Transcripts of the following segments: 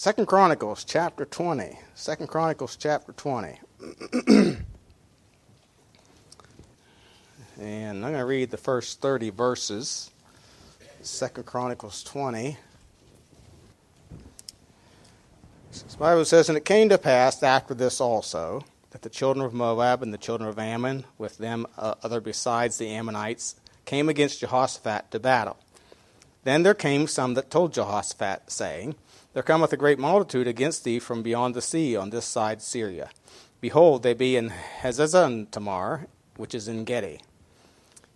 Second Chronicles chapter 20. Second Chronicles chapter 20. and I'm going to read the first 30 verses. Second Chronicles 20. The Bible says, And it came to pass after this also that the children of Moab and the children of Ammon, with them uh, other besides the Ammonites, came against Jehoshaphat to battle. Then there came some that told Jehoshaphat, saying, There cometh a great multitude against thee from beyond the sea on this side Syria. Behold, they be in Hazazon Tamar, which is En Gedi.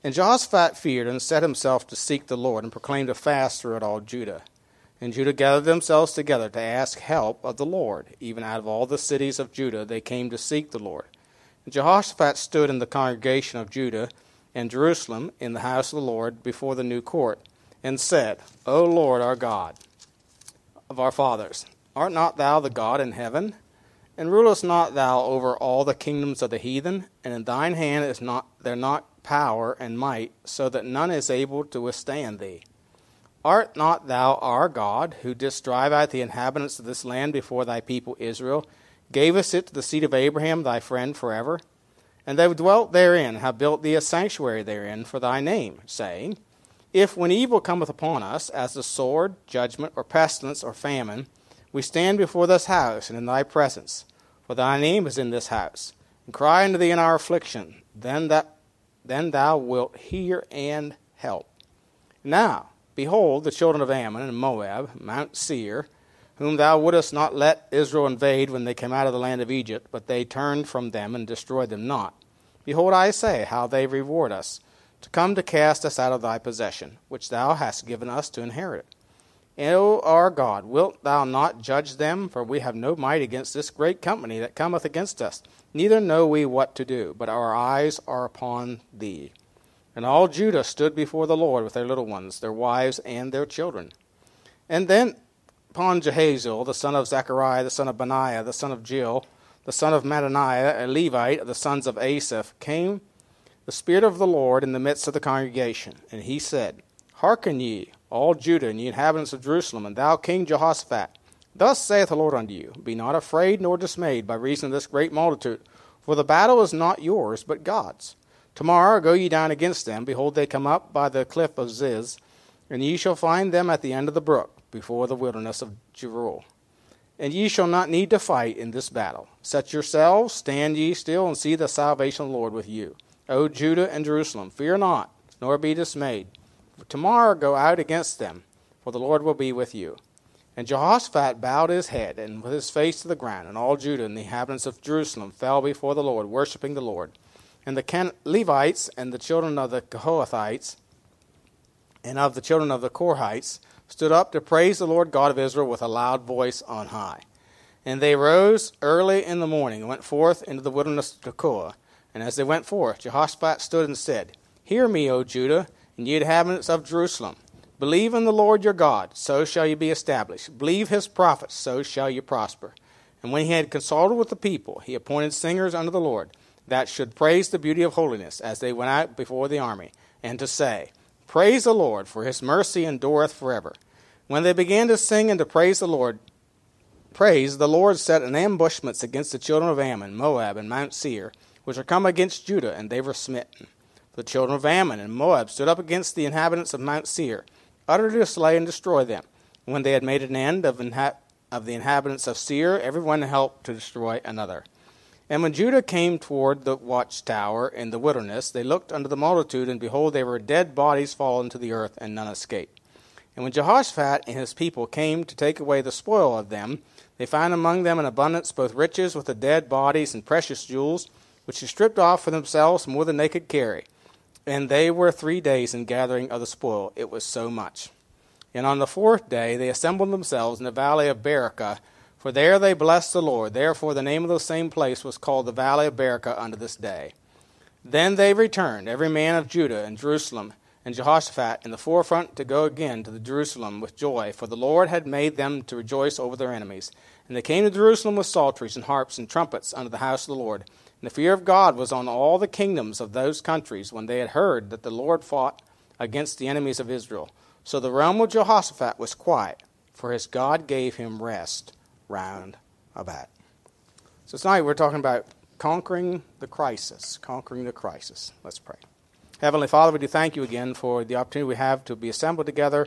And Jehoshaphat feared and set himself to seek the Lord, and proclaimed a fast throughout all Judah. And Judah gathered themselves together to ask help of the Lord. Even out of all the cities of Judah they came to seek the Lord. And Jehoshaphat stood in the congregation of Judah and Jerusalem in the house of the Lord before the new court and said, O Lord our God of our fathers, art not thou the God in heaven? And rulest not thou over all the kingdoms of the heathen? And in thine hand is not there not power and might, so that none is able to withstand thee? Art not thou our God, who didst drive out the inhabitants of this land before thy people Israel, gavest it to the seed of Abraham thy friend forever? And they dwelt therein, have built thee a sanctuary therein for thy name, saying, if, when evil cometh upon us, as the sword, judgment, or pestilence, or famine, we stand before this house and in thy presence, for thy name is in this house, and cry unto thee in our affliction, then that then thou wilt hear and help. Now, behold, the children of Ammon and Moab, Mount Seir, whom thou wouldest not let Israel invade when they came out of the land of Egypt, but they turned from them and destroyed them not. Behold, I say, how they reward us to come to cast us out of thy possession, which thou hast given us to inherit it. O our God, wilt thou not judge them? For we have no might against this great company that cometh against us. Neither know we what to do, but our eyes are upon thee. And all Judah stood before the Lord with their little ones, their wives, and their children. And then upon Jahaziel, the son of Zechariah, the son of Benaiah, the son of Jeiel, the son of Mattaniah, a Levite of the sons of Asaph, came the Spirit of the Lord in the midst of the congregation. And he said, Hearken ye, all Judah, and ye inhabitants of Jerusalem, and thou King Jehoshaphat. Thus saith the Lord unto you Be not afraid nor dismayed by reason of this great multitude, for the battle is not yours, but God's. Tomorrow go ye down against them. Behold, they come up by the cliff of Ziz, and ye shall find them at the end of the brook, before the wilderness of Jeruel. And ye shall not need to fight in this battle. Set yourselves, stand ye still, and see the salvation of the Lord with you. O Judah and Jerusalem, fear not, nor be dismayed. For tomorrow go out against them, for the Lord will be with you. And Jehoshaphat bowed his head and with his face to the ground, and all Judah and the inhabitants of Jerusalem fell before the Lord, worshipping the Lord. And the Levites and the children of the Kohathites and of the children of the Korhites stood up to praise the Lord God of Israel with a loud voice on high. And they rose early in the morning and went forth into the wilderness of Tekoa. And as they went forth, Jehoshaphat stood and said, Hear me, O Judah, and ye inhabitants of Jerusalem. Believe in the Lord your God, so shall ye be established. Believe his prophets, so shall ye prosper. And when he had consulted with the people, he appointed singers unto the Lord, that should praise the beauty of holiness as they went out before the army, and to say, Praise the Lord, for his mercy endureth forever. When they began to sing and to praise the Lord, praise, the Lord set an ambushments against the children of Ammon, Moab, and Mount Seir, which are come against Judah, and they were smitten. The children of Ammon and Moab stood up against the inhabitants of Mount Seir, utterly to slay and destroy them. When they had made an end of, inha- of the inhabitants of Seir, every one helped to destroy another. And when Judah came toward the watchtower in the wilderness, they looked unto the multitude, and behold, they were dead bodies fallen to the earth, and none escaped. And when Jehoshaphat and his people came to take away the spoil of them, they found among them in abundance both riches with the dead bodies and precious jewels which he stripped off for themselves more than they could carry. And they were three days in gathering of the spoil, it was so much. And on the fourth day they assembled themselves in the valley of Berachah, for there they blessed the Lord. Therefore the name of the same place was called the valley of Berachah unto this day. Then they returned, every man of Judah and Jerusalem, and Jehoshaphat in the forefront to go again to the Jerusalem with joy, for the Lord had made them to rejoice over their enemies. And they came to Jerusalem with psalteries and harps and trumpets unto the house of the Lord. And the fear of God was on all the kingdoms of those countries when they had heard that the Lord fought against the enemies of Israel. So the realm of Jehoshaphat was quiet, for his God gave him rest round about. So tonight we're talking about conquering the crisis, conquering the crisis. Let's pray. Heavenly Father, we do thank you again for the opportunity we have to be assembled together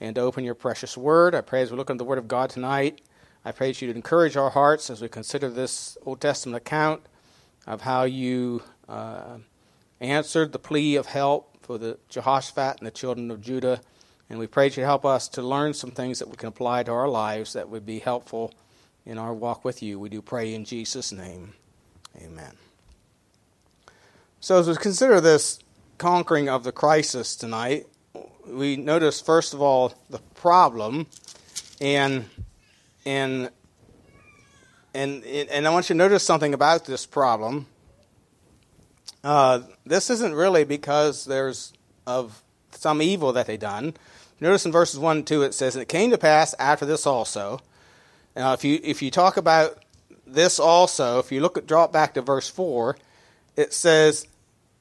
and to open your precious word. I pray as we look at the word of God tonight, I pray that you would encourage our hearts as we consider this Old Testament account of how you uh, answered the plea of help for the Jehoshaphat and the children of Judah. And we pray that you help us to learn some things that we can apply to our lives that would be helpful in our walk with you. We do pray in Jesus' name. Amen. So, as we consider this conquering of the crisis tonight, we notice first of all the problem, and and and and I want you to notice something about this problem. Uh, this isn't really because there's of some evil that they done. Notice in verses one and two it says, "And it came to pass after this also." Now, if you if you talk about this also, if you look at drop back to verse four, it says,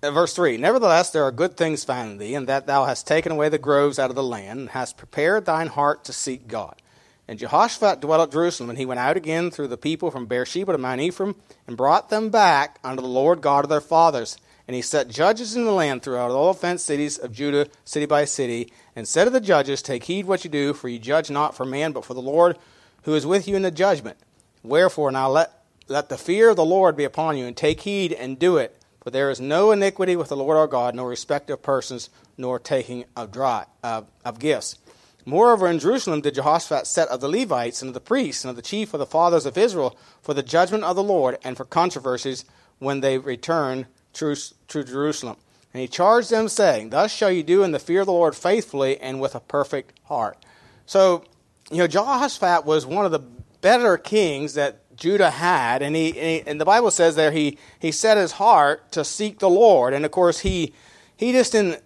uh, verse 3 Nevertheless, there are good things found in thee, and that thou hast taken away the groves out of the land, and hast prepared thine heart to seek God. And Jehoshaphat dwelt at Jerusalem, and he went out again through the people from Beersheba to Mount Ephraim, and brought them back unto the Lord God of their fathers. And he set judges in the land throughout all the fenced cities of Judah, city by city, and said to the judges, Take heed what you do, for you judge not for man, but for the Lord, who is with you in the judgment. Wherefore now let, let the fear of the Lord be upon you, and take heed and do it. For there is no iniquity with the Lord our God, nor respect of persons, nor taking of, dry, of gifts. Moreover, in Jerusalem did Jehoshaphat set of the Levites and of the priests and of the chief of the fathers of Israel for the judgment of the Lord and for controversies when they return to, to Jerusalem. And he charged them, saying, Thus shall you do in the fear of the Lord faithfully and with a perfect heart. So, you know, Jehoshaphat was one of the better kings that Judah had, and he, and, he, and the Bible says there he he set his heart to seek the Lord, and of course he he just didn't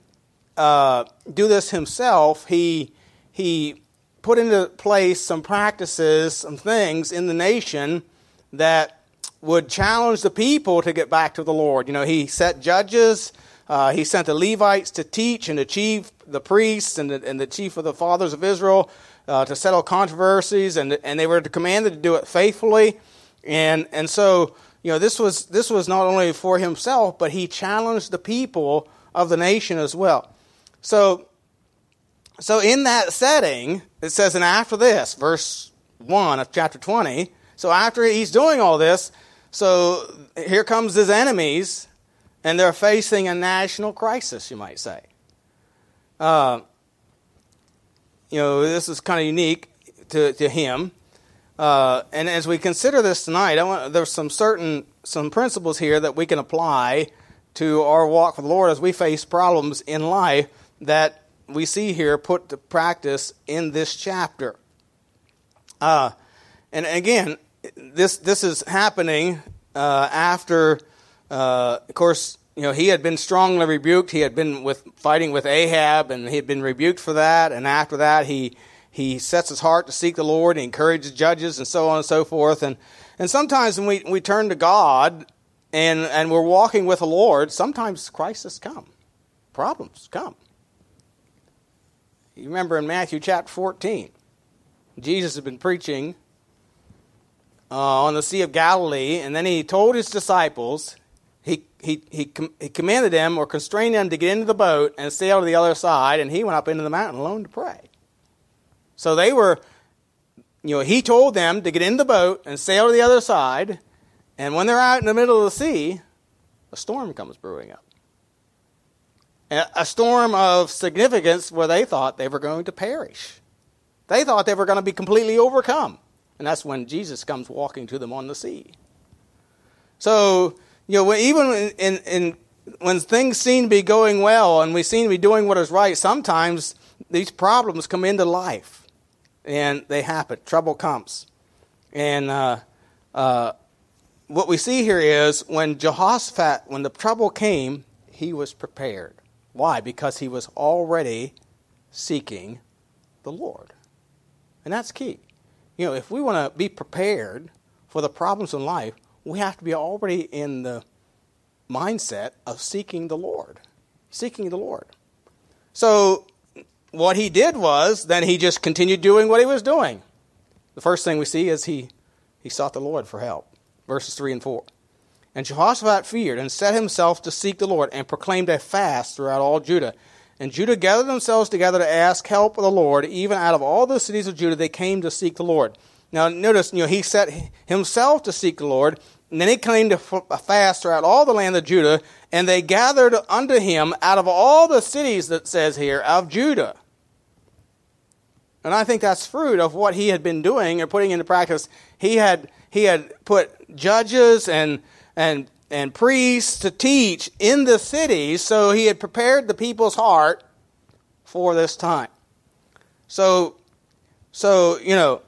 uh, do this himself. He he put into place some practices, some things in the nation that would challenge the people to get back to the Lord. You know, he set judges. Uh, he sent the Levites to teach and to chief the priests and the, and the chief of the fathers of Israel uh, to settle controversies, and and they were commanded to do it faithfully, and and so you know this was this was not only for himself, but he challenged the people of the nation as well. So so in that setting, it says, and after this, verse one of chapter twenty. So after he's doing all this, so here comes his enemies, and they're facing a national crisis, you might say. Uh, you know, this is kind of unique to, to him. Uh, and as we consider this tonight, I want, there's some certain some principles here that we can apply to our walk with the Lord as we face problems in life that we see here put to practice in this chapter. Uh, and again, this this is happening uh, after, uh, of course, you know, he had been strongly rebuked. He had been with fighting with Ahab, and he had been rebuked for that. And after that, he he sets his heart to seek the Lord. He encourages judges, and so on and so forth. And and sometimes when we we turn to God and and we're walking with the Lord, sometimes crises come, problems come. You remember in Matthew chapter fourteen, Jesus had been preaching uh, on the Sea of Galilee, and then he told his disciples he, he, he, com- he commanded them or constrained them to get into the boat and sail to the other side, and he went up into the mountain alone to pray. So they were, you know, he told them to get in the boat and sail to the other side, and when they're out in the middle of the sea, a storm comes brewing up. A storm of significance where they thought they were going to perish. They thought they were going to be completely overcome. And that's when Jesus comes walking to them on the sea. So, you know, even in, in, when things seem to be going well and we seem to be doing what is right, sometimes these problems come into life and they happen. Trouble comes. And uh, uh, what we see here is when Jehoshaphat, when the trouble came, he was prepared. Why? Because he was already seeking the Lord. And that's key. You know, if we want to be prepared for the problems in life, we have to be already in the mindset of seeking the Lord. Seeking the Lord. So, what he did was then he just continued doing what he was doing. The first thing we see is he, he sought the Lord for help. Verses 3 and 4. And Jehoshaphat feared and set himself to seek the Lord and proclaimed a fast throughout all Judah. And Judah gathered themselves together to ask help of the Lord. Even out of all the cities of Judah, they came to seek the Lord. Now, notice, you know, he set himself to seek the Lord, and then he came to fast throughout all the land of Judah, and they gathered unto him out of all the cities that says here of Judah. And I think that's fruit of what he had been doing or putting into practice. He had he had put judges and and and priests to teach in the cities, so he had prepared the people's heart for this time. So so you know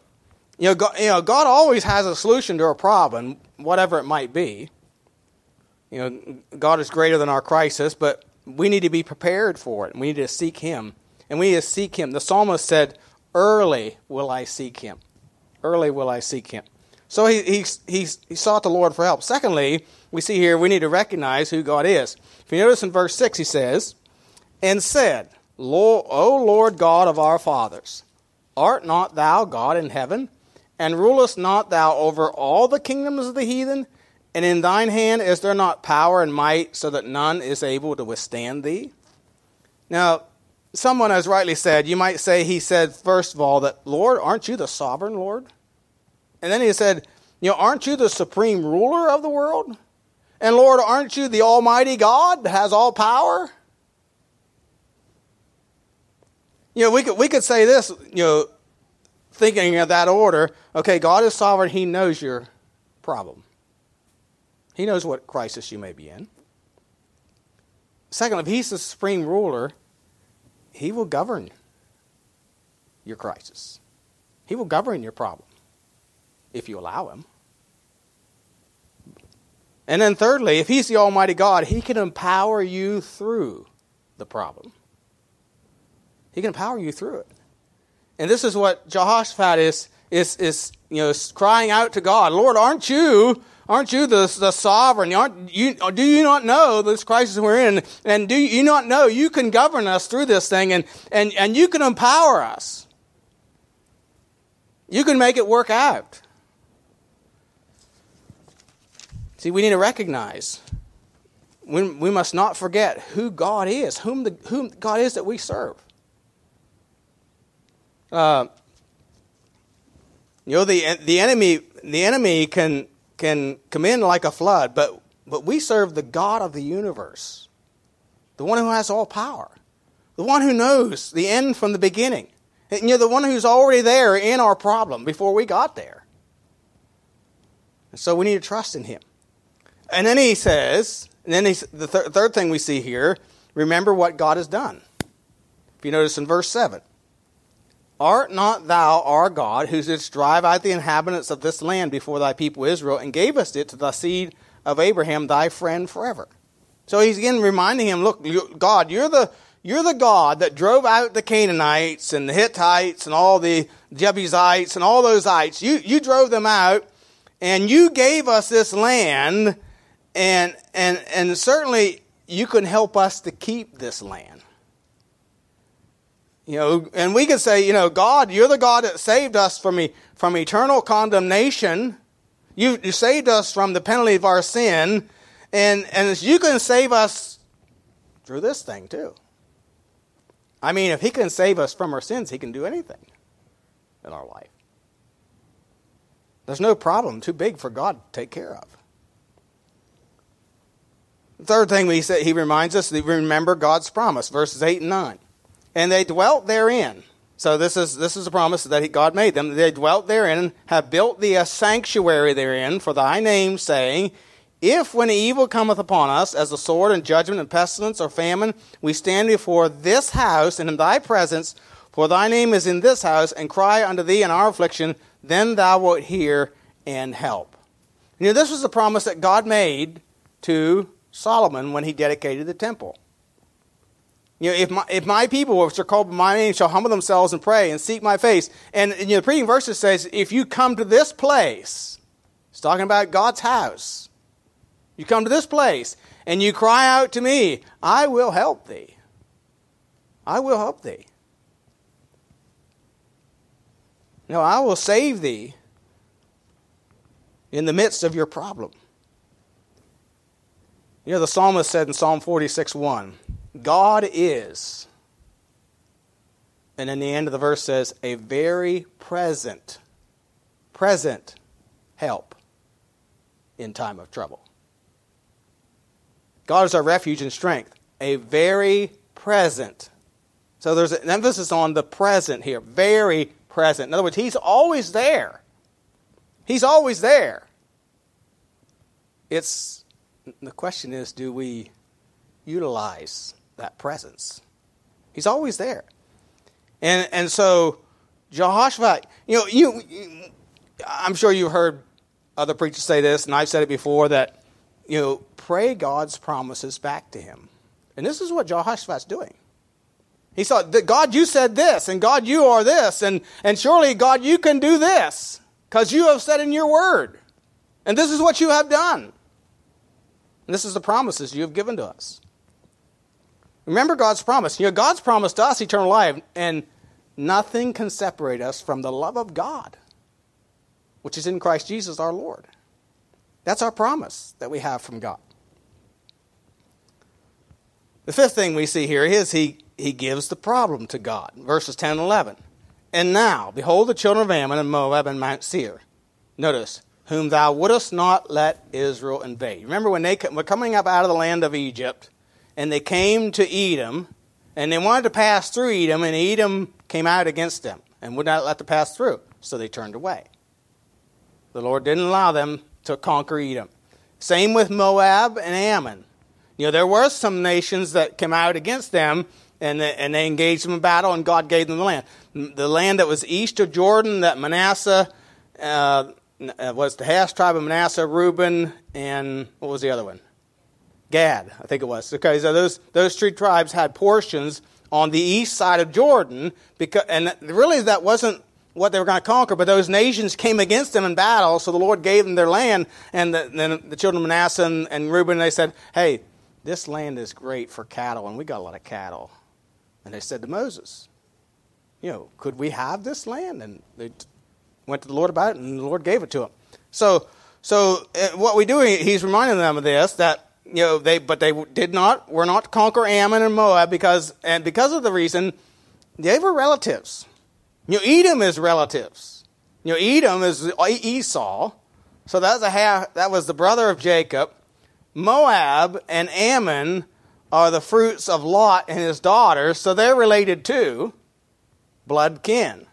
you know, God, you know, God always has a solution to a problem, whatever it might be. You know, God is greater than our crisis, but we need to be prepared for it. We need to seek Him. And we need to seek Him. The psalmist said, Early will I seek Him. Early will I seek Him. So he, he, he, he sought the Lord for help. Secondly, we see here we need to recognize who God is. If you notice in verse 6, he says, And said, O Lord God of our fathers, art not thou God in heaven? And rulest not thou over all the kingdoms of the heathen? And in thine hand is there not power and might, so that none is able to withstand thee? Now, someone has rightly said, you might say, he said, first of all, that, Lord, aren't you the sovereign Lord? And then he said, you know, aren't you the supreme ruler of the world? And Lord, aren't you the Almighty God that has all power? You know, we could, we could say this, you know, thinking of that order, okay, God is sovereign. He knows your problem. He knows what crisis you may be in. Second, if He's the supreme ruler, He will govern your crisis. He will govern your problem if you allow Him. And then, thirdly, if He's the Almighty God, He can empower you through the problem. He can empower you through it. And this is what Jehoshaphat is, is, is you know, crying out to God, Lord, aren't you, aren't you the, the sovereign? Aren't you, do you not know this crisis we're in? And do you not know you can govern us through this thing and, and, and you can empower us? You can make it work out. See, we need to recognize we, we must not forget who God is, whom, the, whom God is that we serve. Uh, you know, the, the enemy, the enemy can, can come in like a flood, but, but we serve the God of the universe, the one who has all power, the one who knows the end from the beginning. And, you know, the one who's already there in our problem before we got there. And so we need to trust in him. And then he says, and then the th- third thing we see here, remember what God has done. If you notice in verse 7, Art not thou our God, who didst drive out the inhabitants of this land before thy people Israel, and gavest it to the seed of Abraham, thy friend, forever? So he's again reminding him, look, God, you're the you're the God that drove out the Canaanites and the Hittites and all the Jebusites and all those ites. You you drove them out, and you gave us this land, and and and certainly you can help us to keep this land. You know, and we could say, you know, God, you're the God that saved us from, from eternal condemnation. You, you saved us from the penalty of our sin. And, and you can save us through this thing, too. I mean, if He can save us from our sins, He can do anything in our life. There's no problem too big for God to take care of. The third thing we say, he reminds us, that remember God's promise, verses 8 and 9 and they dwelt therein. So this is this is a promise that God made them. They dwelt therein, and have built thee a sanctuary therein for thy name, saying, If when evil cometh upon us, as a sword and judgment and pestilence or famine, we stand before this house and in thy presence, for thy name is in this house, and cry unto thee in our affliction, then thou wilt hear and help. You know, this was the promise that God made to Solomon when he dedicated the temple. You know, if my, if my people, which are called by my name, shall humble themselves and pray and seek my face. And, and you know, the previous verses says, if you come to this place, it's talking about God's house. You come to this place and you cry out to me, I will help thee. I will help thee. No, I will save thee in the midst of your problem. You know, the psalmist said in Psalm 46 1, God is, and in the end of the verse says, a very present, present help in time of trouble. God is our refuge and strength, a very present. So there's an emphasis on the present here, very present. In other words, He's always there. He's always there. It's the question is, do we utilize that presence? He's always there. And and so Jehoshaphat, you know, you, you I'm sure you've heard other preachers say this, and I've said it before that you know, pray God's promises back to him. And this is what Jehoshaphat's doing. He thought, God, you said this, and God, you are this, and, and surely, God, you can do this, because you have said in your word. And this is what you have done. And this is the promises you have given to us. Remember God's promise. You know, God's promised us eternal life, and nothing can separate us from the love of God, which is in Christ Jesus our Lord. That's our promise that we have from God. The fifth thing we see here is he, he gives the problem to God. Verses 10 and 11. And now, behold, the children of Ammon and Moab and Mount Seir. Notice, whom thou wouldest not let Israel invade. Remember when they were coming up out of the land of Egypt, and they came to Edom, and they wanted to pass through Edom, and Edom came out against them and would not let them pass through. So they turned away. The Lord didn't allow them to conquer Edom. Same with Moab and Ammon. You know, there were some nations that came out against them and they, and they engaged them in battle, and God gave them the land. The land that was east of Jordan, that Manasseh uh, uh, was the half tribe of Manasseh, Reuben, and what was the other one? Gad, I think it was. Okay, so those those three tribes had portions on the east side of Jordan, because, and really that wasn't what they were going to conquer, but those nations came against them in battle, so the Lord gave them their land. And the, then the children of Manasseh and, and Reuben, they said, Hey, this land is great for cattle, and we got a lot of cattle. And they said to Moses, You know, could we have this land? And they went to the Lord about it, and the Lord gave it to him. So, so uh, what we do, he's reminding them of this that you know they, but they did not, were not to conquer Ammon and Moab because, and because of the reason they were relatives. You know, Edom is relatives. You know, Edom is Esau. So that's a half, that was the brother of Jacob. Moab and Ammon are the fruits of Lot and his daughters, so they're related to blood kin.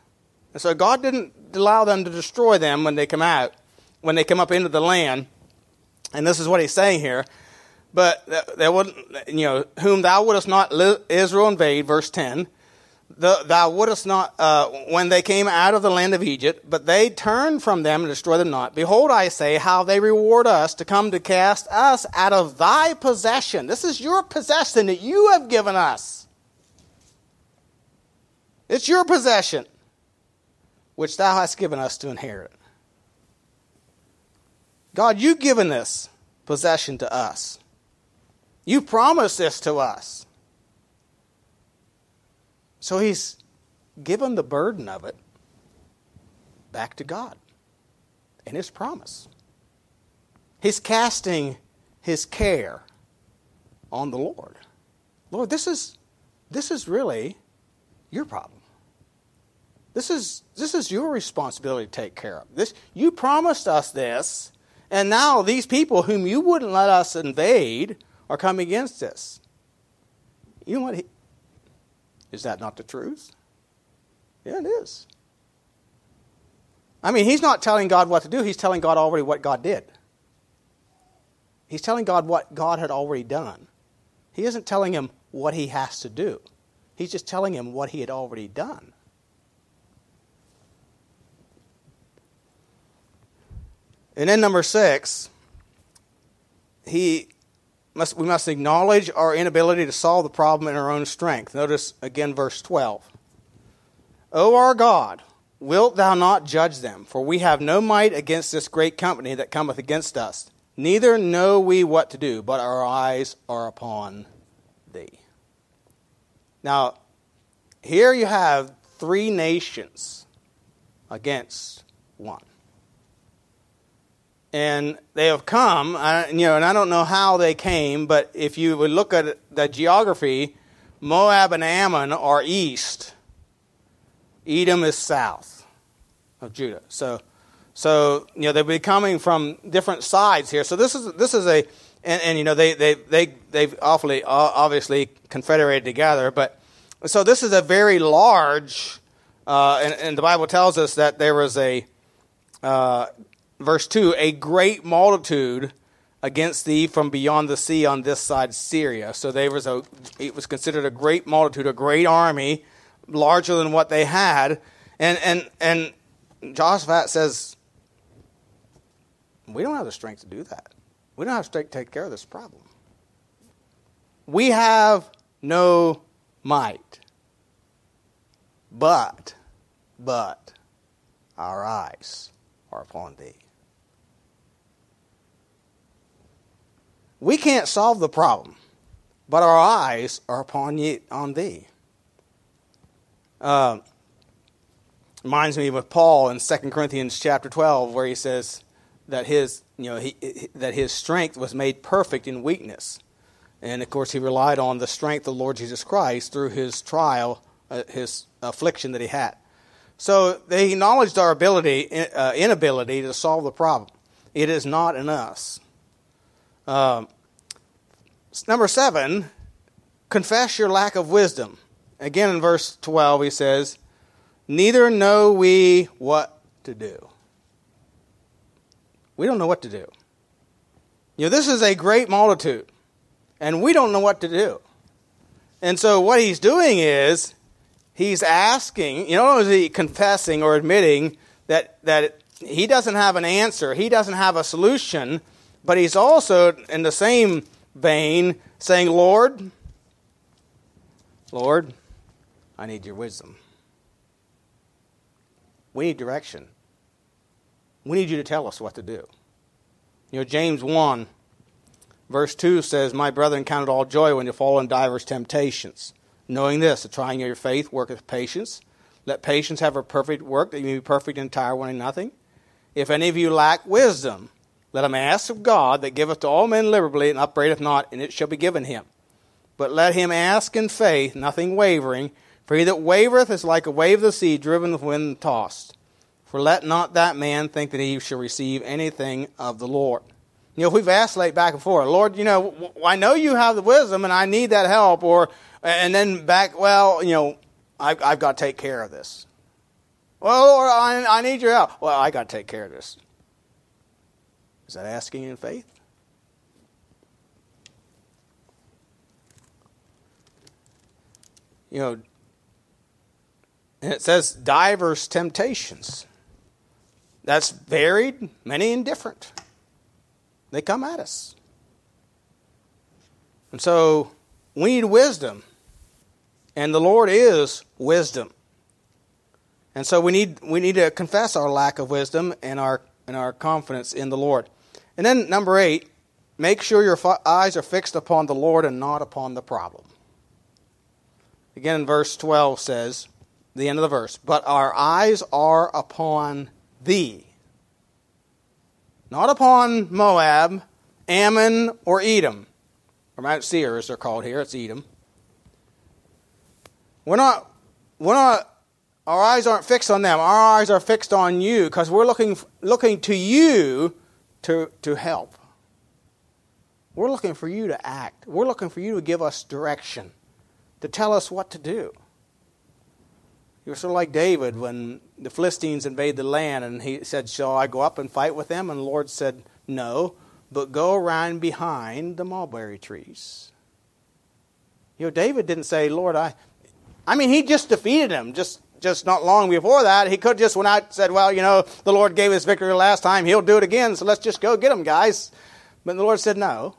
And so God didn't allow them to destroy them when they come out, when they come up into the land. And this is what he's saying here. But there would, you know, whom thou wouldest not Israel invade, verse 10 the, thou wouldest not, uh, when they came out of the land of Egypt, but they turned from them and destroyed them not. Behold, I say, how they reward us to come to cast us out of thy possession. This is your possession that you have given us. It's your possession, which thou hast given us to inherit. God, you've given this possession to us. You promised this to us. So he's given the burden of it back to God and his promise. He's casting his care on the Lord. Lord, this is this is really your problem. This is this is your responsibility to take care of. This you promised us this, and now these people whom you wouldn't let us invade are coming against us. You know what? He, is that not the truth? Yeah, it is. I mean, he's not telling God what to do, he's telling God already what God did. He's telling God what God had already done. He isn't telling him what he has to do, he's just telling him what he had already done. And then, number six, he must, we must acknowledge our inability to solve the problem in our own strength. Notice again verse 12. O our God, wilt thou not judge them? For we have no might against this great company that cometh against us. Neither know we what to do, but our eyes are upon thee. Now, here you have three nations against one. And they have come, you know, and I don't know how they came, but if you would look at the geography, Moab and Ammon are east, Edom is south of Judah. So, so you know, they'll be coming from different sides here. So this is this is a, and, and you know, they they they they've awfully obviously confederated together, but so this is a very large, uh, and, and, the Bible tells us that there was a, uh, verse 2, a great multitude against thee from beyond the sea on this side Syria. So there was a, it was considered a great multitude, a great army, larger than what they had. And, and, and Jehoshaphat says, we don't have the strength to do that. We don't have strength to take care of this problem. We have no might. But, but, our eyes are upon thee. We can't solve the problem, but our eyes are upon ye, on thee. Uh, reminds me of Paul in 2 Corinthians chapter 12, where he says that his, you know, he, that his strength was made perfect in weakness. And of course, he relied on the strength of the Lord Jesus Christ through his trial, uh, his affliction that he had. So they acknowledged our ability, uh, inability to solve the problem. It is not in us. Um, number seven, confess your lack of wisdom. Again, in verse 12, he says, Neither know we what to do. We don't know what to do. You know, this is a great multitude and we don't know what to do. And so what he's doing is he's asking, you know, is he confessing or admitting that that he doesn't have an answer, he doesn't have a solution, but he's also in the same vein saying, "Lord, Lord, I need your wisdom. We need direction. We need you to tell us what to do." You know, James 1 Verse 2 says, My brethren, count it all joy when you fall in divers temptations, knowing this, the trying of your faith worketh patience. Let patience have a perfect work, that you may be perfect and entire, wanting nothing. If any of you lack wisdom, let him ask of God, that giveth to all men liberally, and upbraideth not, and it shall be given him. But let him ask in faith, nothing wavering. For he that wavereth is like a wave of the sea, driven with wind and tossed. For let not that man think that he shall receive anything of the Lord. You know, we vacillate back and forth. Lord, you know, I know you have the wisdom and I need that help. Or, and then back, well, you know, I've, I've got to take care of this. Well, Lord, I, I need your help. Well, I got to take care of this. Is that asking in faith? You know, and it says diverse temptations. That's varied, many and different. They come at us. And so we need wisdom. And the Lord is wisdom. And so we need, we need to confess our lack of wisdom and our, and our confidence in the Lord. And then, number eight, make sure your eyes are fixed upon the Lord and not upon the problem. Again, verse 12 says, the end of the verse, but our eyes are upon thee not upon Moab, Ammon, or Edom, or Mount Seir as they're called here. It's Edom. We're not, we're not, our eyes aren't fixed on them. Our eyes are fixed on you because we're looking, looking to you to, to help. We're looking for you to act. We're looking for you to give us direction, to tell us what to do. You're sort of like David when the Philistines invade the land and he said, Shall I go up and fight with them? And the Lord said, No, but go around behind the mulberry trees. You know, David didn't say, Lord, I. I mean, he just defeated him just, just not long before that. He could just went out and said, Well, you know, the Lord gave us victory last time. He'll do it again, so let's just go get him, guys. But the Lord said, No,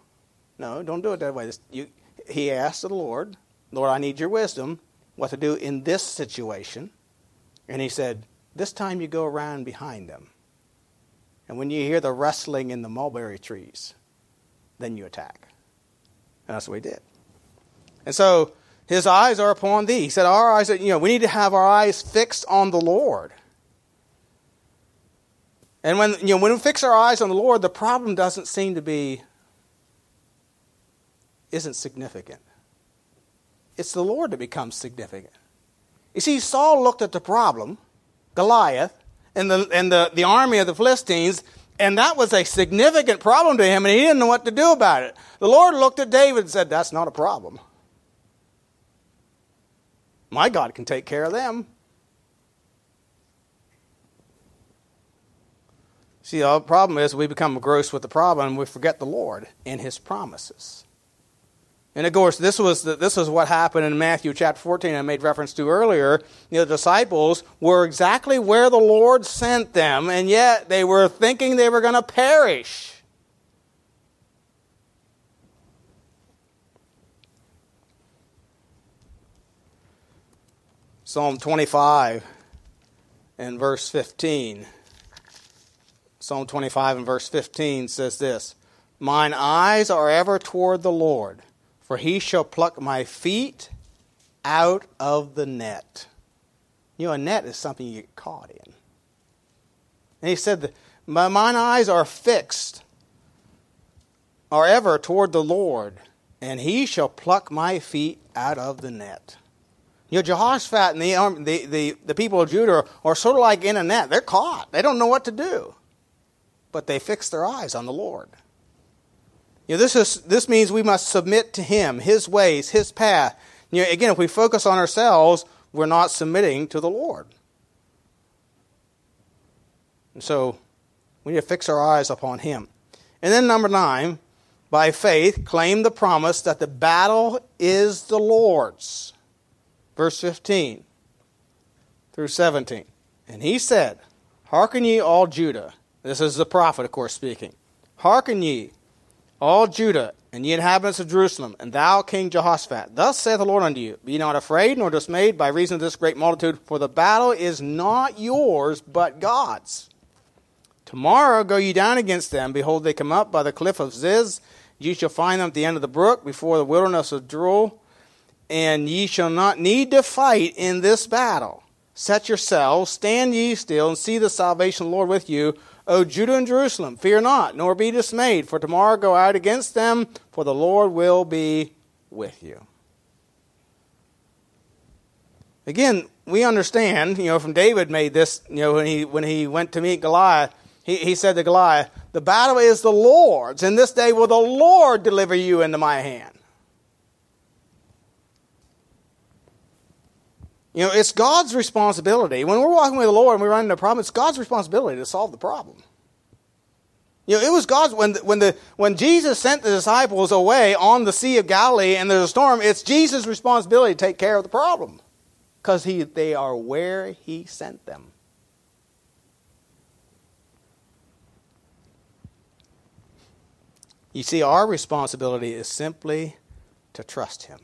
no, don't do it that way. You, he asked the Lord, Lord, I need your wisdom what to do in this situation. And he said, This time you go around behind them. And when you hear the rustling in the mulberry trees, then you attack. And that's what he did. And so his eyes are upon thee. He said, Our eyes are, you know, we need to have our eyes fixed on the Lord. And when, you know, when we fix our eyes on the Lord, the problem doesn't seem to be, isn't significant. It's the Lord that becomes significant. You see, Saul looked at the problem, Goliath, and the, and the, the army of the Philistines, and that was a significant problem to him, and he didn't know what to do about it. The Lord looked at David and said, That's not a problem. My God can take care of them. See, the problem is we become engrossed with the problem and we forget the Lord and His promises. And of course, this was, the, this was what happened in Matthew chapter 14 I made reference to earlier. The disciples were exactly where the Lord sent them, and yet they were thinking they were going to perish. Psalm 25 and verse 15. Psalm 25 and verse 15 says this Mine eyes are ever toward the Lord, for he shall pluck my feet out of the net. You know, a net is something you get caught in. And he said, Mine eyes are fixed, are ever toward the Lord, and he shall pluck my feet out of the net. You know, Jehoshaphat and the, the, the, the people of Judah are, are sort of like in a net. They're caught. They don't know what to do. But they fix their eyes on the Lord. You know, this, is, this means we must submit to Him, His ways, His path. You know, again, if we focus on ourselves, we're not submitting to the Lord. And so we need to fix our eyes upon Him. And then, number nine, by faith, claim the promise that the battle is the Lord's verse 15 through 17. And he said, Hearken ye, all Judah. This is the prophet, of course, speaking. Hearken ye, all Judah, and ye inhabitants of Jerusalem, and thou, King Jehoshaphat. Thus saith the Lord unto you Be not afraid nor dismayed by reason of this great multitude, for the battle is not yours, but God's. Tomorrow go ye down against them. Behold, they come up by the cliff of Ziz. Ye shall find them at the end of the brook, before the wilderness of Jeruel and ye shall not need to fight in this battle. Set yourselves, stand ye still, and see the salvation of the Lord with you. O Judah and Jerusalem, fear not, nor be dismayed, for tomorrow go out against them, for the Lord will be with you. Again, we understand, you know, from David made this, you know, when he when he went to meet Goliath, he, he said to Goliath, The battle is the Lord's, and this day will the Lord deliver you into my hand. You know, it's God's responsibility. When we're walking with the Lord and we run into a problem, it's God's responsibility to solve the problem. You know, it was God's when the, when the when Jesus sent the disciples away on the Sea of Galilee and there's a storm. It's Jesus' responsibility to take care of the problem because he they are where He sent them. You see, our responsibility is simply to trust Him.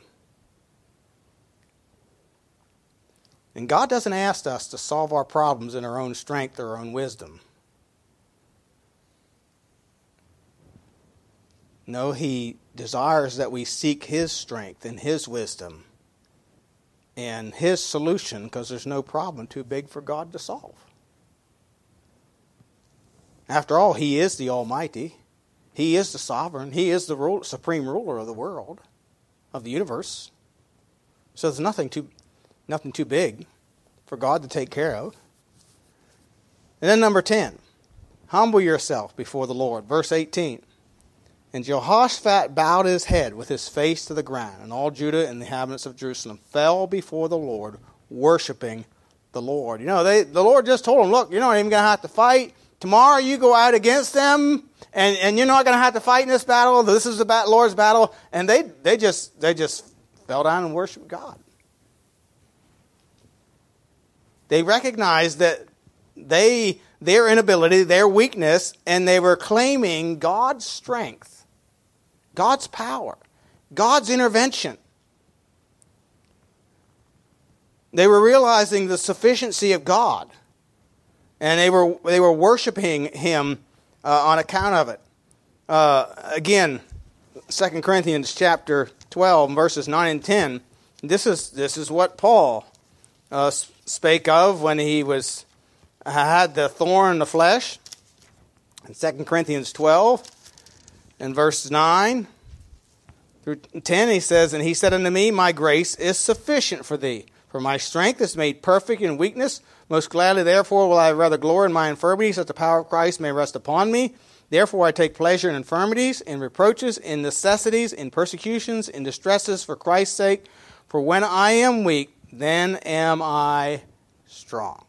And God doesn't ask us to solve our problems in our own strength or our own wisdom. No, He desires that we seek His strength and His wisdom and His solution because there's no problem too big for God to solve. After all, He is the Almighty. He is the sovereign. He is the rule, supreme ruler of the world, of the universe. So there's nothing too Nothing too big for God to take care of. And then number 10, humble yourself before the Lord. Verse 18. And Jehoshaphat bowed his head with his face to the ground, and all Judah and the inhabitants of Jerusalem fell before the Lord, worshiping the Lord. You know, they, the Lord just told them, look, you're not even going to have to fight. Tomorrow you go out against them, and, and you're not going to have to fight in this battle. This is the Lord's battle. And they, they, just, they just fell down and worshiped God. They recognized that they their inability, their weakness, and they were claiming God's strength, God's power, God's intervention. They were realizing the sufficiency of God, and they were they were worshiping Him uh, on account of it. Uh, again, 2 Corinthians chapter 12, verses 9 and 10. This is, this is what Paul uh, spake of when he was had the thorn in the flesh. In 2 Corinthians 12, in verse 9 through 10, he says, And he said unto me, My grace is sufficient for thee, for my strength is made perfect in weakness. Most gladly, therefore, will I rather glory in my infirmities, that the power of Christ may rest upon me. Therefore, I take pleasure in infirmities, in reproaches, in necessities, in persecutions, in distresses for Christ's sake. For when I am weak, then am I strong.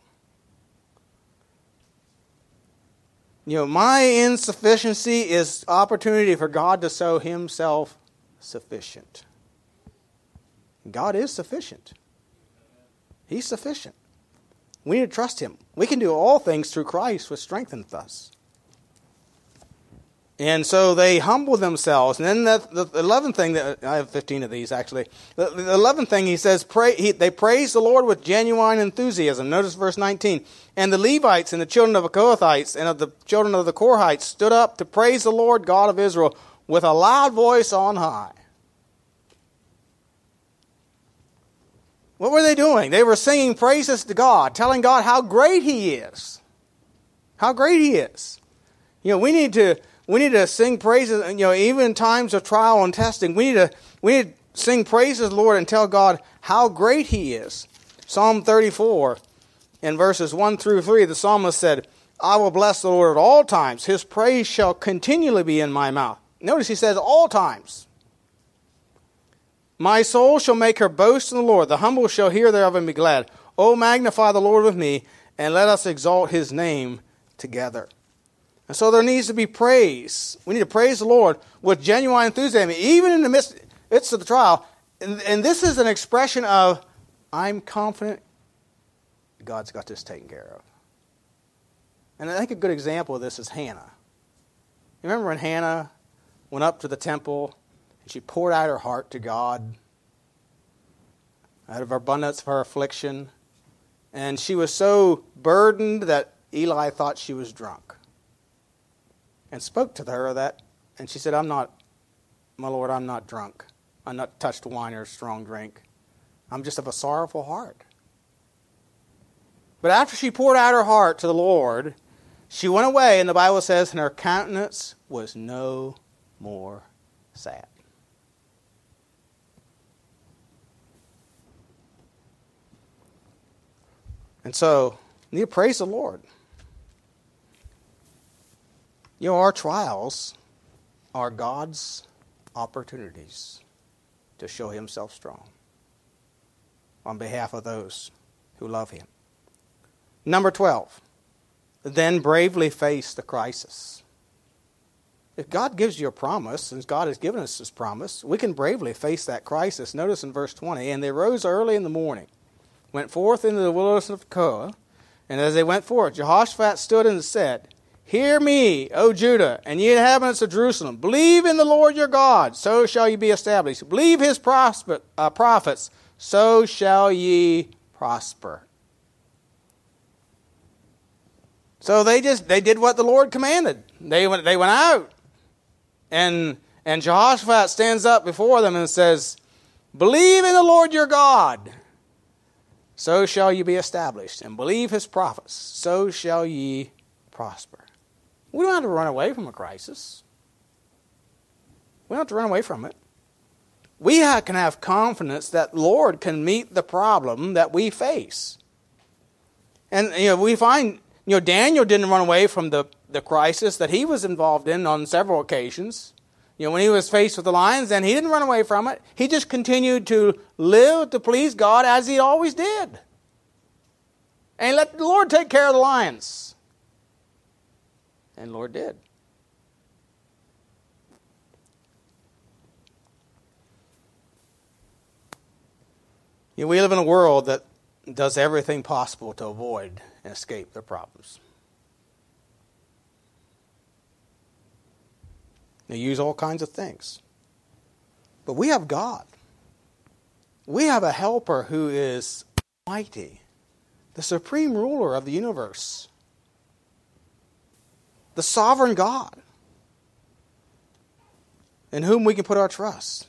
You know, my insufficiency is opportunity for God to show himself sufficient. God is sufficient. He's sufficient. We need to trust him. We can do all things through Christ, which strengthens us. And so they humble themselves. And then the, the 11th thing that I have 15 of these actually. The, the 11th thing he says, pray, he, they praise the Lord with genuine enthusiasm. Notice verse 19. And the Levites and the children of the Kohathites and of the children of the Korhites stood up to praise the Lord God of Israel with a loud voice on high. What were they doing? They were singing praises to God, telling God how great He is. How great He is. You know, we need to we need to sing praises, you know, even in times of trial and testing. We need to we need to sing praises, Lord, and tell God how great He is. Psalm 34, in verses 1 through 3, the psalmist said, I will bless the Lord at all times. His praise shall continually be in my mouth. Notice he says all times. My soul shall make her boast in the Lord. The humble shall hear thereof and be glad. O magnify the Lord with me, and let us exalt his name together. And so there needs to be praise. We need to praise the Lord with genuine enthusiasm, even in the midst, of the trial. And, and this is an expression of, I'm confident God's got this taken care of. And I think a good example of this is Hannah. You remember when Hannah went up to the temple and she poured out her heart to God out of her abundance of her affliction? And she was so burdened that Eli thought she was drunk and spoke to her that, and she said, I'm not, my Lord, I'm not drunk. I'm not touched wine or strong drink. I'm just of a sorrowful heart. But after she poured out her heart to the Lord, she went away, and the Bible says, and her countenance was no more sad. And so, you praise the Lord. You know, our trials are God's opportunities to show Himself strong on behalf of those who love Him. Number 12, then bravely face the crisis. If God gives you a promise, and God has given us His promise, we can bravely face that crisis. Notice in verse 20, and they rose early in the morning, went forth into the wilderness of Tekoa, and as they went forth, Jehoshaphat stood and said, Hear me, O Judah, and ye inhabitants of Jerusalem. Believe in the Lord your God, so shall ye be established. Believe his uh, prophets, so shall ye prosper. So they just they did what the Lord commanded. They went they went out. And and Jehoshaphat stands up before them and says, Believe in the Lord your God, so shall ye be established. And believe his prophets, so shall ye prosper. We don't have to run away from a crisis. We don't have to run away from it. We can have confidence that Lord can meet the problem that we face. And you know, we find you know Daniel didn't run away from the, the crisis that he was involved in on several occasions. You know, when he was faced with the lions, then he didn't run away from it. He just continued to live to please God as he always did. And let the Lord take care of the lions. And Lord did. You know, we live in a world that does everything possible to avoid and escape their problems. They use all kinds of things. But we have God. We have a helper who is mighty, the supreme ruler of the universe the sovereign God in whom we can put our trust.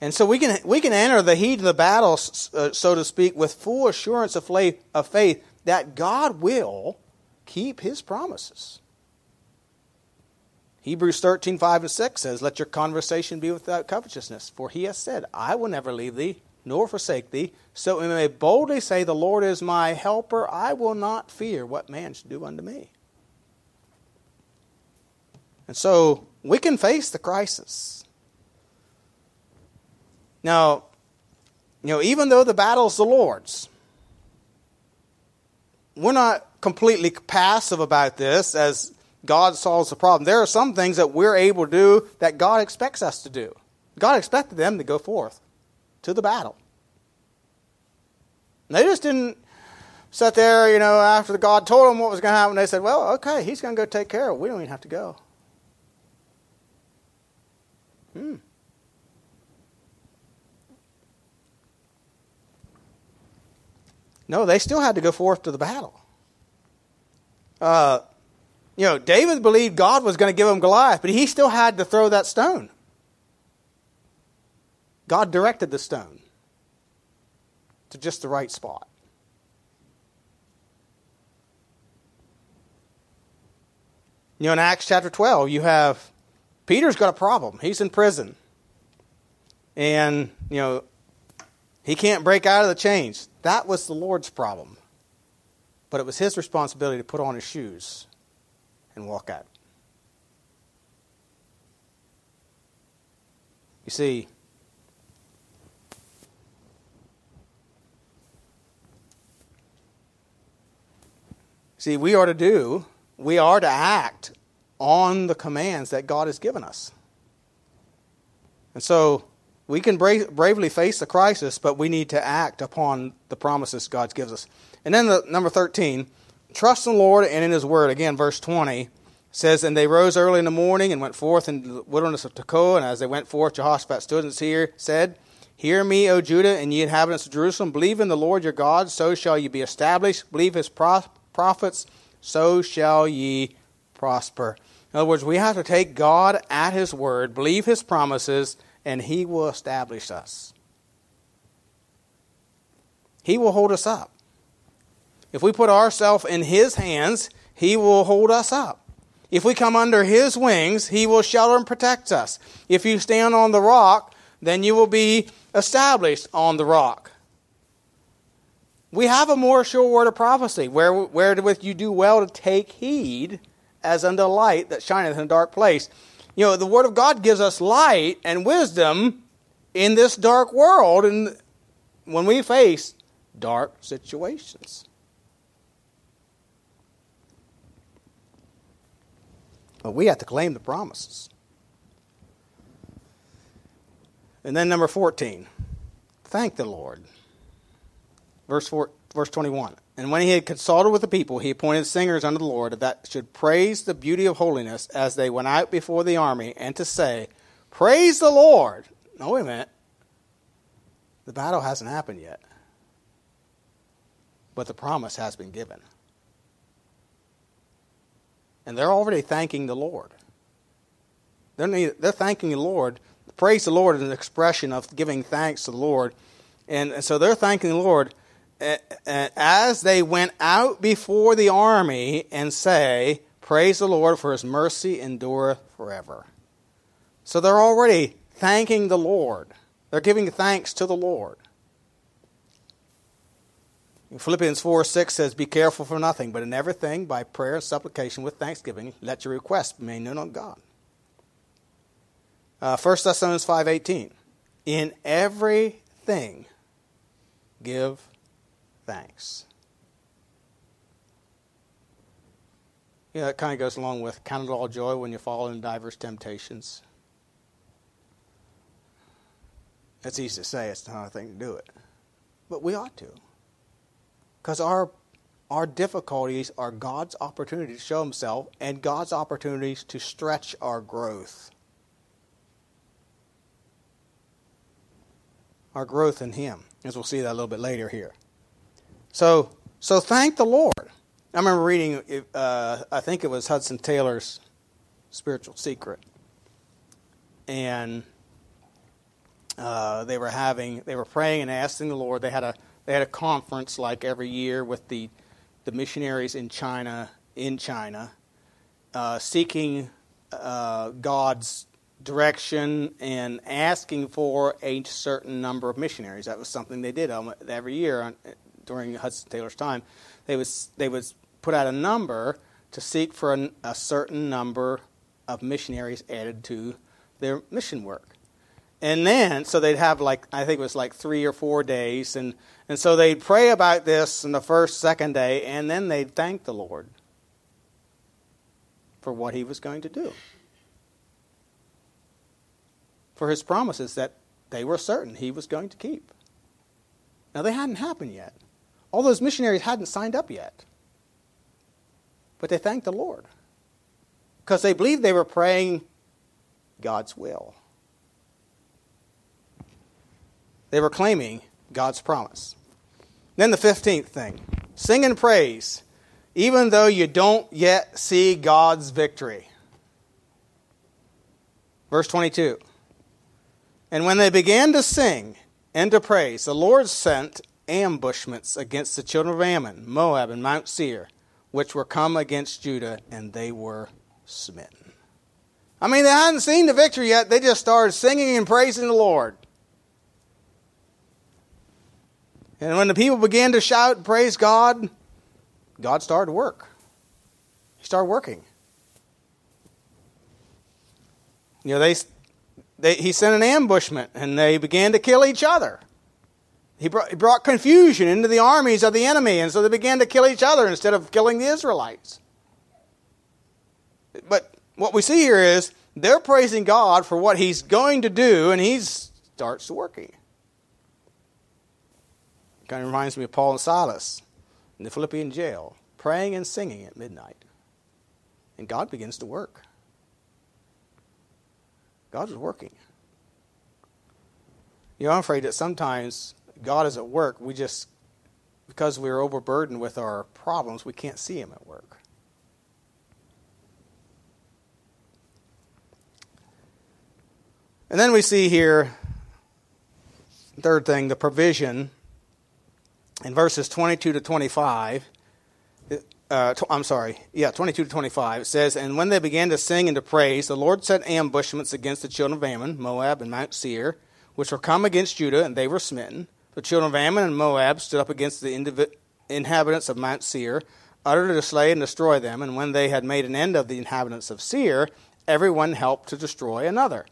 And so we can, we can enter the heat of the battle, uh, so to speak, with full assurance of faith, of faith that God will keep his promises. Hebrews 13, 5 and 6 says, Let your conversation be without covetousness, for he has said, I will never leave thee, nor forsake thee. So we may boldly say, The Lord is my helper. I will not fear what man should do unto me. And so we can face the crisis. Now, you know, even though the battle's the Lord's, we're not completely passive about this as God solves the problem. There are some things that we're able to do that God expects us to do. God expected them to go forth to the battle. And they just didn't sit there, you know, after God told them what was going to happen. They said, well, okay, he's going to go take care of it. We don't even have to go. Hmm. No, they still had to go forth to the battle. Uh, you know, David believed God was going to give him Goliath, but he still had to throw that stone. God directed the stone to just the right spot. You know, in Acts chapter 12, you have Peter's got a problem. He's in prison. And, you know, he can't break out of the chains. That was the Lord's problem. But it was his responsibility to put on his shoes and walk out. You see, see, we are to do, we are to act on the commands that God has given us. And so we can bra- bravely face the crisis, but we need to act upon the promises God gives us. And then the number 13, trust in the Lord and in his word. Again, verse 20 says, And they rose early in the morning and went forth in the wilderness of Tekoa. And as they went forth, Jehoshaphat stood and said, Hear me, O Judah, and ye inhabitants of Jerusalem. Believe in the Lord your God, so shall ye be established. Believe his prophets, so shall ye prosper. In other words, we have to take God at his word, believe his promises, and he will establish us. He will hold us up. If we put ourselves in his hands, he will hold us up. If we come under his wings, he will shelter and protect us. If you stand on the rock, then you will be established on the rock. We have a more sure word of prophecy, where, wherewith you do well to take heed as unto a light that shineth in a dark place. You know, the Word of God gives us light and wisdom in this dark world and when we face dark situations. But we have to claim the promises. And then number 14, thank the Lord. Verse, four, verse 21. And when he had consulted with the people, he appointed singers unto the Lord that should praise the beauty of holiness as they went out before the army, and to say, Praise the Lord. No, wait a minute. The battle hasn't happened yet. But the promise has been given. And they're already thanking the Lord. They're, they're thanking the Lord. Praise the Lord is an expression of giving thanks to the Lord. And, and so they're thanking the Lord as they went out before the army and say, Praise the Lord, for his mercy endureth forever. So they're already thanking the Lord. They're giving thanks to the Lord. Philippians 4 6 says, Be careful for nothing, but in everything, by prayer and supplication with thanksgiving, let your requests be made known unto God. Uh, 1 Thessalonians 5 18. In everything, give thanks. Yeah, that kind of goes along with count it all joy when you fall in diverse temptations. It's easy to say, it's not a thing to do it. But we ought to. Because our, our difficulties are God's opportunity to show Himself and God's opportunities to stretch our growth. Our growth in Him, as we'll see that a little bit later here. So, so thank the Lord. I remember reading, uh, I think it was Hudson Taylor's Spiritual Secret. And uh, they were having, they were praying and asking the Lord. They had a, they had a conference like every year with the, the missionaries in China, in China, uh, seeking uh, God's direction and asking for a certain number of missionaries. That was something they did every year during Hudson Taylor's time. They was they would put out a number to seek for an, a certain number of missionaries added to their mission work. And then, so they'd have like, I think it was like three or four days. And, and so they'd pray about this in the first, second day, and then they'd thank the Lord for what he was going to do. For his promises that they were certain he was going to keep. Now, they hadn't happened yet. All those missionaries hadn't signed up yet. But they thanked the Lord because they believed they were praying God's will. They were claiming God's promise. Then the 15th thing sing and praise, even though you don't yet see God's victory. Verse 22. And when they began to sing and to praise, the Lord sent ambushments against the children of Ammon, Moab, and Mount Seir, which were come against Judah, and they were smitten. I mean, they hadn't seen the victory yet. They just started singing and praising the Lord. And when the people began to shout and praise God, God started to work. He started working. You know, they, they, he sent an ambushment and they began to kill each other. He brought, he brought confusion into the armies of the enemy, and so they began to kill each other instead of killing the Israelites. But what we see here is they're praising God for what He's going to do, and He starts working. It Kind of reminds me of Paul and Silas in the Philippian jail, praying and singing at midnight. And God begins to work. God is working. You know, I'm afraid that sometimes God is at work. We just, because we're overburdened with our problems, we can't see Him at work. And then we see here, third thing, the provision in verses 22 to 25. Uh, I'm sorry, yeah, 22 to 25. It says, And when they began to sing and to praise, the Lord set ambushments against the children of Ammon, Moab, and Mount Seir, which were come against Judah, and they were smitten. The children of Ammon and Moab stood up against the inhabitants of Mount Seir, utterly to slay and destroy them. And when they had made an end of the inhabitants of Seir, every one helped to destroy another.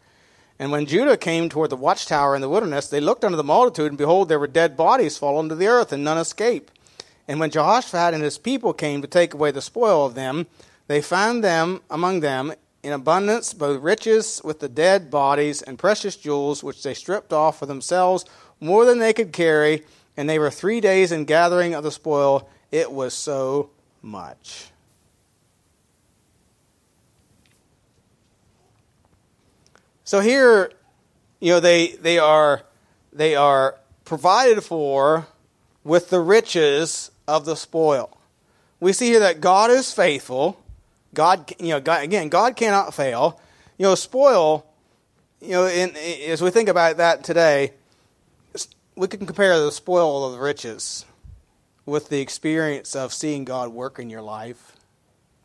And when Judah came toward the watchtower in the wilderness, they looked unto the multitude, and behold, there were dead bodies fallen to the earth, and none escaped. And when Jehoshaphat and his people came to take away the spoil of them, they found them among them in abundance, both riches with the dead bodies and precious jewels, which they stripped off for themselves more than they could carry. And they were three days in gathering of the spoil. It was so much. So here, you know, they, they, are, they are provided for with the riches of the spoil. We see here that God is faithful. God, you know, God, again, God cannot fail. You know, spoil, you know, in, as we think about that today, we can compare the spoil of the riches with the experience of seeing God work in your life,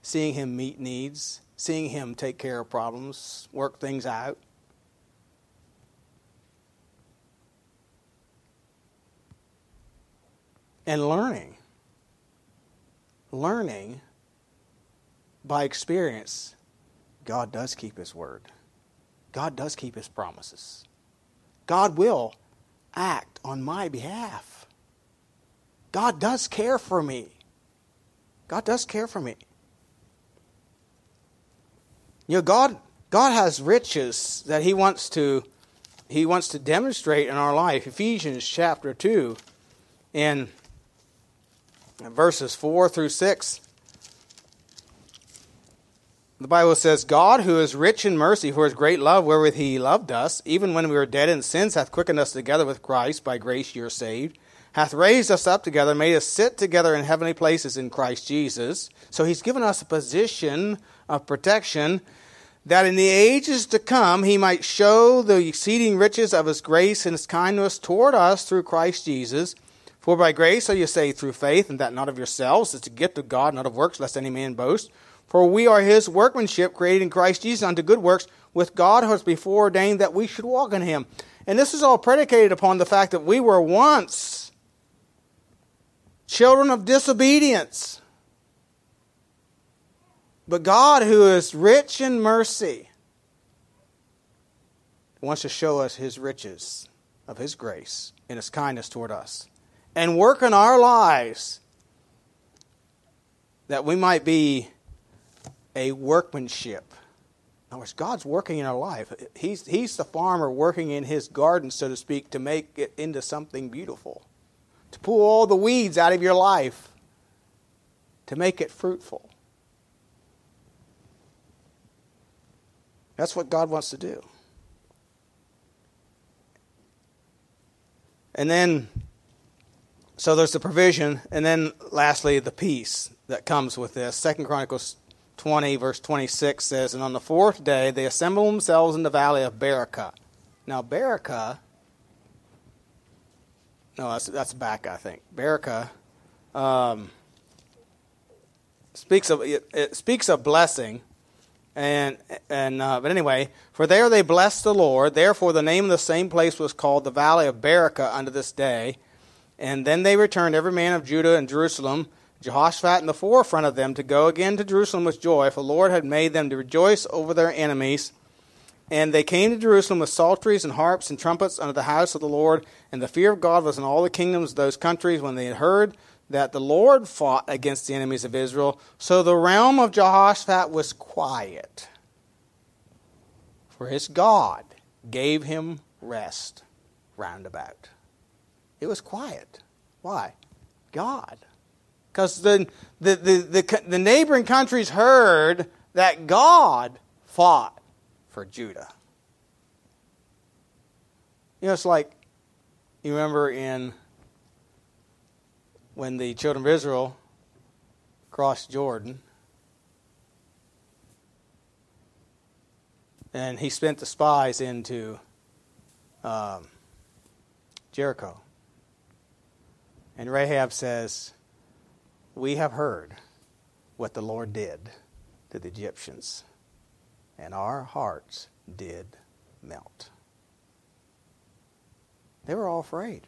seeing Him meet needs, seeing Him take care of problems, work things out. and learning. Learning by experience, God does keep His word. God does keep His promises. God will act on my behalf. God does care for me. God does care for me. You know, God, God has riches that He wants to He wants to demonstrate in our life. Ephesians chapter two, in verses 4 through 6. The Bible says, God, who is rich in mercy, for his great love wherewith he loved us, even when we were dead in sins, hath quickened us together with Christ. By grace you are saved. Hath raised us up together, made us sit together in heavenly places in Christ Jesus. So he's given us a position of protection, that in the ages to come he might show the exceeding riches of his grace and his kindness toward us through Christ Jesus. For by grace are you saved through faith, and that not of yourselves, it's a gift of God, not of works, lest any man boast. For we are his workmanship, created in Christ Jesus unto good works, with God who has before ordained that we should walk in him. And this is all predicated upon the fact that we were once children of disobedience. But God, who is rich in mercy, wants to show us his riches of his grace and his kindness toward us and work in our lives that we might be a workmanship. In other words, God's working in our life. He's, he's the farmer working in his garden, so to speak, to make it into something beautiful, to pull all the weeds out of your life, to make it fruitful. That's what God wants to do. And then, so there's the provision, and then lastly, the peace that comes with this. Second Chronicles 20, verse 26 says, And on the fourth day they assembled themselves in the valley of Berachah. Now, Berachah, no, that's, that's back, I think. Berachah um, speaks of it, it speaks of blessing, and and uh, but anyway, for there they blessed the Lord. Therefore, the name of the same place was called the Valley of Berachah unto this day. And then they returned, every man of Judah and Jerusalem, Jehoshaphat in the forefront of them, to go again to Jerusalem with joy, for the Lord had made them to rejoice over their enemies. And they came to Jerusalem with psalteries and harps and trumpets unto the house of the Lord. And the fear of God was in all the kingdoms of those countries when they had heard that the Lord fought against the enemies of Israel. So the realm of Jehoshaphat was quiet, for his God gave him rest round about. It was quiet. Why? God. Because the, the, the, the, neighboring countries heard that God fought for Judah. You know, it's like, you remember in when the children of Israel crossed Jordan. And he sent the spies into um, Jericho. And Rahab says, We have heard what the Lord did to the Egyptians, and our hearts did melt. They were all afraid.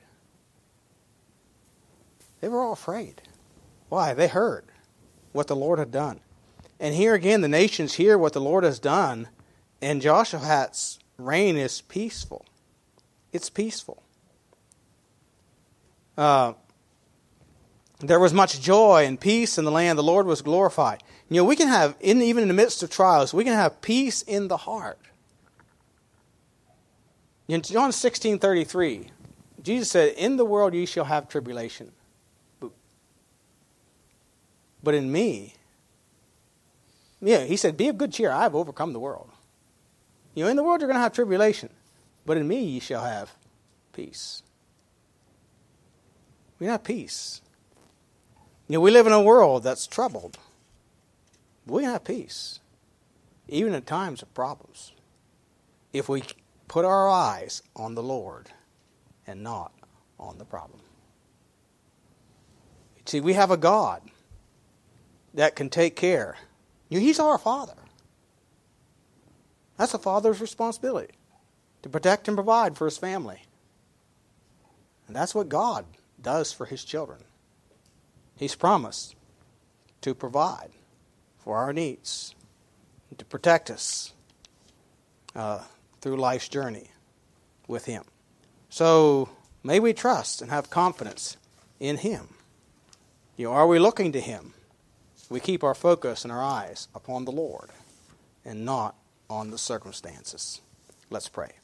They were all afraid. Why? They heard what the Lord had done. And here again, the nations hear what the Lord has done, and Joshua's reign is peaceful. It's peaceful. Uh, there was much joy and peace in the land. The Lord was glorified. You know, we can have, in, even in the midst of trials, we can have peace in the heart. In John 16 33, Jesus said, In the world ye shall have tribulation. But in me, yeah, he said, Be of good cheer. I have overcome the world. You know, in the world you're going to have tribulation, but in me ye shall have peace. We have peace. You know, we live in a world that's troubled. We have peace, even in times of problems, if we put our eyes on the Lord and not on the problem. See, we have a God that can take care. He's our Father. That's a father's responsibility to protect and provide for his family. And that's what God does for his children. He's promised to provide for our needs, to protect us uh, through life's journey with him. So may we trust and have confidence in him. You know, are we looking to him? we keep our focus and our eyes upon the Lord and not on the circumstances. Let's pray.